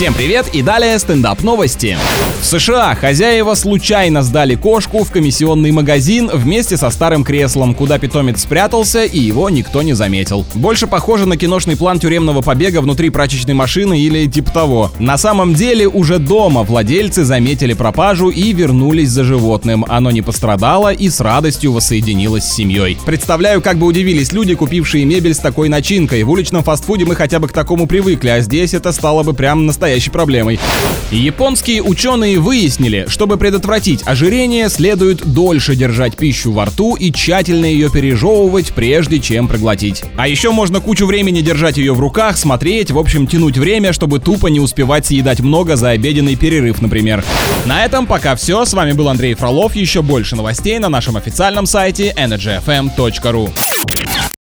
Всем привет и далее стендап новости. В США хозяева случайно сдали кошку в комиссионный магазин вместе со старым креслом, куда питомец спрятался и его никто не заметил. Больше похоже на киношный план тюремного побега внутри прачечной машины или типа того. На самом деле уже дома владельцы заметили пропажу и вернулись за животным. Оно не пострадало и с радостью воссоединилось с семьей. Представляю, как бы удивились люди, купившие мебель с такой начинкой. В уличном фастфуде мы хотя бы к такому привыкли, а здесь это стало бы прям настоящей настоящей проблемой. Японские ученые выяснили, чтобы предотвратить ожирение, следует дольше держать пищу во рту и тщательно ее пережевывать, прежде чем проглотить. А еще можно кучу времени держать ее в руках, смотреть, в общем, тянуть время, чтобы тупо не успевать съедать много за обеденный перерыв, например. На этом пока все. С вами был Андрей Фролов. Еще больше новостей на нашем официальном сайте energyfm.ru.